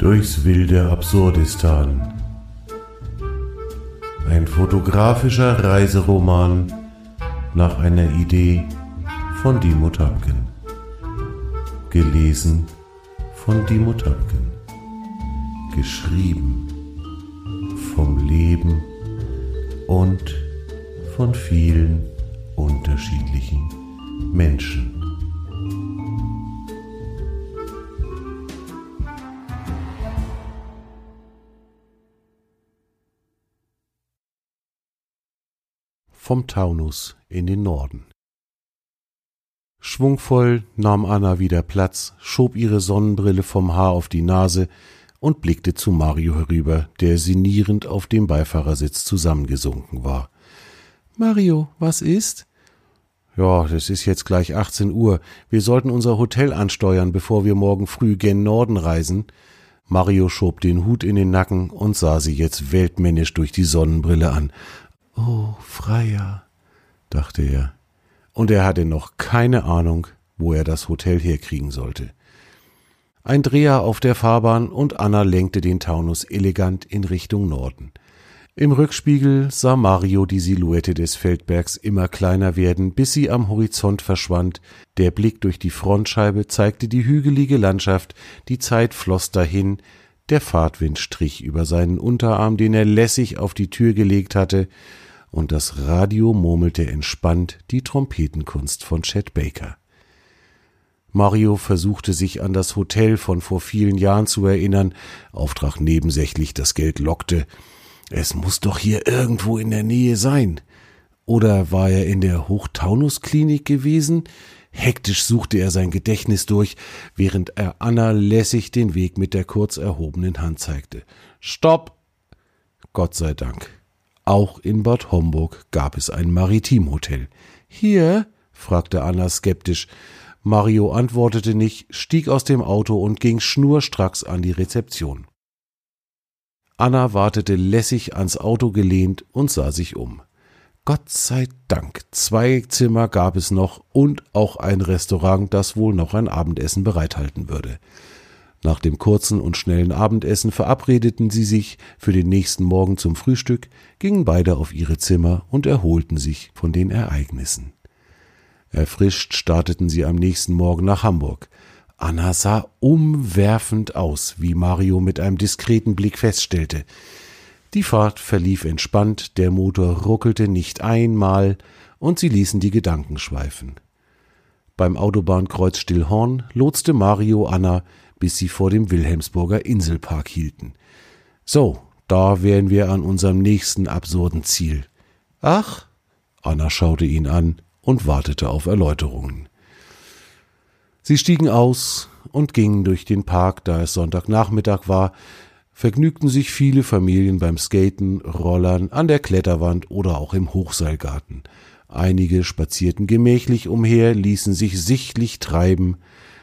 durchs wilde Absurdistan. Ein fotografischer Reiseroman nach einer Idee von Dimo Tapken. Gelesen von Dimo Tapken. Geschrieben vom Leben und von vielen unterschiedlichen Menschen. Vom Taunus in den Norden. Schwungvoll nahm Anna wieder Platz, schob ihre Sonnenbrille vom Haar auf die Nase und blickte zu Mario herüber, der sinnierend auf dem Beifahrersitz zusammengesunken war. Mario, was ist? Ja, das ist jetzt gleich 18 Uhr. Wir sollten unser Hotel ansteuern, bevor wir morgen früh gen Norden reisen. Mario schob den Hut in den Nacken und sah sie jetzt weltmännisch durch die Sonnenbrille an. Oh, Freier, dachte er, und er hatte noch keine Ahnung, wo er das Hotel herkriegen sollte. Ein Dreher auf der Fahrbahn und Anna lenkte den Taunus elegant in Richtung Norden. Im Rückspiegel sah Mario die Silhouette des Feldbergs immer kleiner werden, bis sie am Horizont verschwand. Der Blick durch die Frontscheibe zeigte die hügelige Landschaft, die Zeit floss dahin, der Fahrtwind strich über seinen Unterarm, den er lässig auf die Tür gelegt hatte, und das Radio murmelte entspannt die Trompetenkunst von Chet Baker. Mario versuchte sich an das Hotel von vor vielen Jahren zu erinnern, Auftrag nebensächlich, das Geld lockte. Es muss doch hier irgendwo in der Nähe sein. Oder war er in der Hochtaunusklinik gewesen? Hektisch suchte er sein Gedächtnis durch, während er Anna lässig den Weg mit der kurz erhobenen Hand zeigte. Stopp! Gott sei Dank. Auch in Bad Homburg gab es ein Maritimhotel. Hier? fragte Anna skeptisch. Mario antwortete nicht, stieg aus dem Auto und ging schnurstracks an die Rezeption. Anna wartete lässig ans Auto gelehnt und sah sich um. Gott sei Dank, zwei Zimmer gab es noch und auch ein Restaurant, das wohl noch ein Abendessen bereithalten würde. Nach dem kurzen und schnellen Abendessen verabredeten sie sich für den nächsten Morgen zum Frühstück, gingen beide auf ihre Zimmer und erholten sich von den Ereignissen. Erfrischt starteten sie am nächsten Morgen nach Hamburg. Anna sah umwerfend aus, wie Mario mit einem diskreten Blick feststellte. Die Fahrt verlief entspannt, der Motor ruckelte nicht einmal, und sie ließen die Gedanken schweifen. Beim Autobahnkreuz Stillhorn lotste Mario Anna bis sie vor dem Wilhelmsburger Inselpark hielten. So, da wären wir an unserem nächsten absurden Ziel. Ach? Anna schaute ihn an und wartete auf Erläuterungen. Sie stiegen aus und gingen durch den Park, da es Sonntagnachmittag war, vergnügten sich viele Familien beim Skaten, Rollern, an der Kletterwand oder auch im Hochseilgarten. Einige spazierten gemächlich umher, ließen sich sichtlich treiben,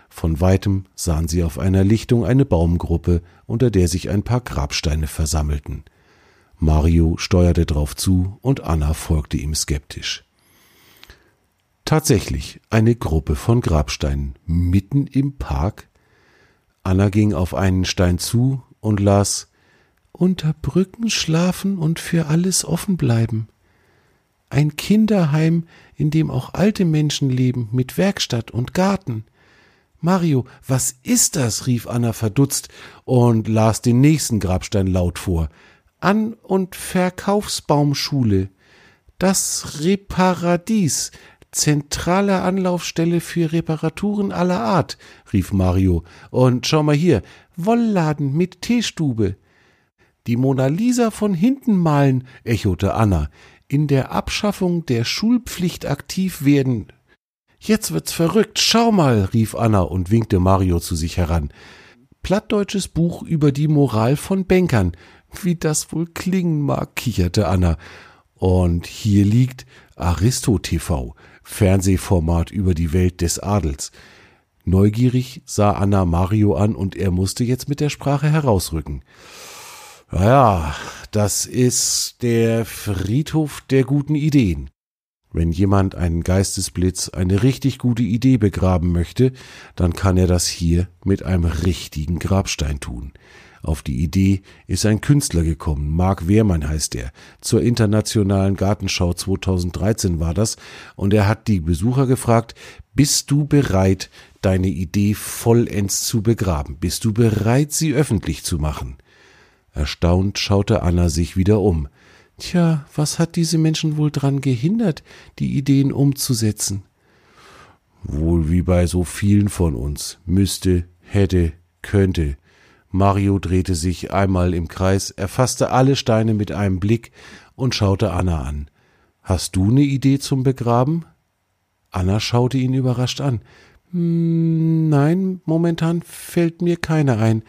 von weitem sahen sie auf einer Lichtung eine Baumgruppe, unter der sich ein paar Grabsteine versammelten. Mario steuerte drauf zu und Anna folgte ihm skeptisch. Tatsächlich eine Gruppe von Grabsteinen mitten im Park. Anna ging auf einen Stein zu und las Unter Brücken schlafen und für alles offen bleiben. Ein Kinderheim, in dem auch alte Menschen leben, mit Werkstatt und Garten. Mario, was ist das? rief Anna verdutzt und las den nächsten Grabstein laut vor. An- und Verkaufsbaumschule. Das Reparadies. Zentrale Anlaufstelle für Reparaturen aller Art, rief Mario. Und schau mal hier, Wollladen mit Teestube. Die Mona Lisa von hinten malen, echote Anna. In der Abschaffung der Schulpflicht aktiv werden, Jetzt wird's verrückt, schau mal, rief Anna und winkte Mario zu sich heran. Plattdeutsches Buch über die Moral von Bankern. Wie das wohl klingen mag, kicherte Anna. Und hier liegt Aristo TV, Fernsehformat über die Welt des Adels. Neugierig sah Anna Mario an und er musste jetzt mit der Sprache herausrücken. Naja, das ist der Friedhof der guten Ideen. Wenn jemand einen Geistesblitz, eine richtig gute Idee begraben möchte, dann kann er das hier mit einem richtigen Grabstein tun. Auf die Idee ist ein Künstler gekommen, Marc Wehrmann heißt er. Zur internationalen Gartenschau 2013 war das, und er hat die Besucher gefragt, bist du bereit, deine Idee vollends zu begraben? Bist du bereit, sie öffentlich zu machen? Erstaunt schaute Anna sich wieder um. Tja, was hat diese Menschen wohl dran gehindert, die Ideen umzusetzen? Wohl wie bei so vielen von uns. Müsste, hätte, könnte. Mario drehte sich einmal im Kreis, erfasste alle Steine mit einem Blick und schaute Anna an. Hast du ne Idee zum Begraben? Anna schaute ihn überrascht an. Hm, nein, momentan fällt mir keine ein.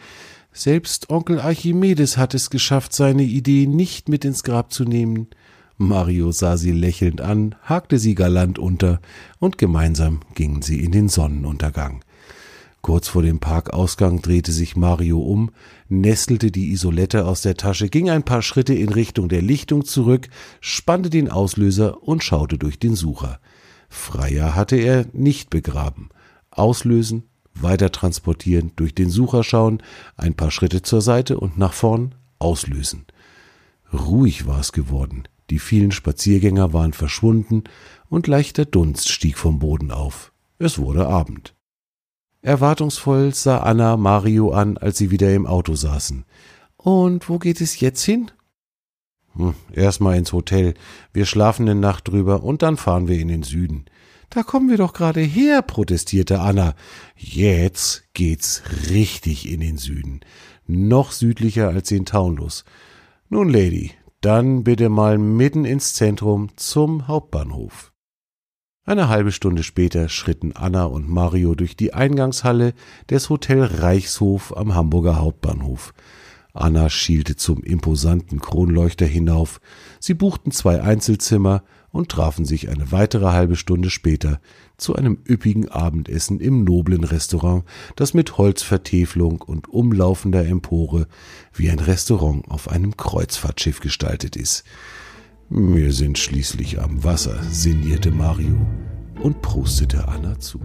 Selbst Onkel Archimedes hat es geschafft, seine Idee nicht mit ins Grab zu nehmen. Mario sah sie lächelnd an, hakte sie galant unter, und gemeinsam gingen sie in den Sonnenuntergang. Kurz vor dem Parkausgang drehte sich Mario um, nestelte die Isolette aus der Tasche, ging ein paar Schritte in Richtung der Lichtung zurück, spannte den Auslöser und schaute durch den Sucher. Freier hatte er nicht begraben. Auslösen, weiter transportieren, durch den Sucher schauen, ein paar Schritte zur Seite und nach vorn auslösen. Ruhig war es geworden. Die vielen Spaziergänger waren verschwunden und leichter Dunst stieg vom Boden auf. Es wurde Abend. Erwartungsvoll sah Anna Mario an, als sie wieder im Auto saßen. Und wo geht es jetzt hin? Hm, Erstmal ins Hotel. Wir schlafen eine Nacht drüber und dann fahren wir in den Süden. Da kommen wir doch gerade her, protestierte Anna. Jetzt geht's richtig in den Süden. Noch südlicher als den Taunus. Nun, Lady, dann bitte mal mitten ins Zentrum zum Hauptbahnhof. Eine halbe Stunde später schritten Anna und Mario durch die Eingangshalle des Hotel Reichshof am Hamburger Hauptbahnhof. Anna schielte zum imposanten Kronleuchter hinauf. Sie buchten zwei Einzelzimmer und trafen sich eine weitere halbe Stunde später zu einem üppigen Abendessen im noblen Restaurant, das mit Holzvertäfelung und umlaufender Empore wie ein Restaurant auf einem Kreuzfahrtschiff gestaltet ist. Wir sind schließlich am Wasser, sinnierte Mario und prustete Anna zu.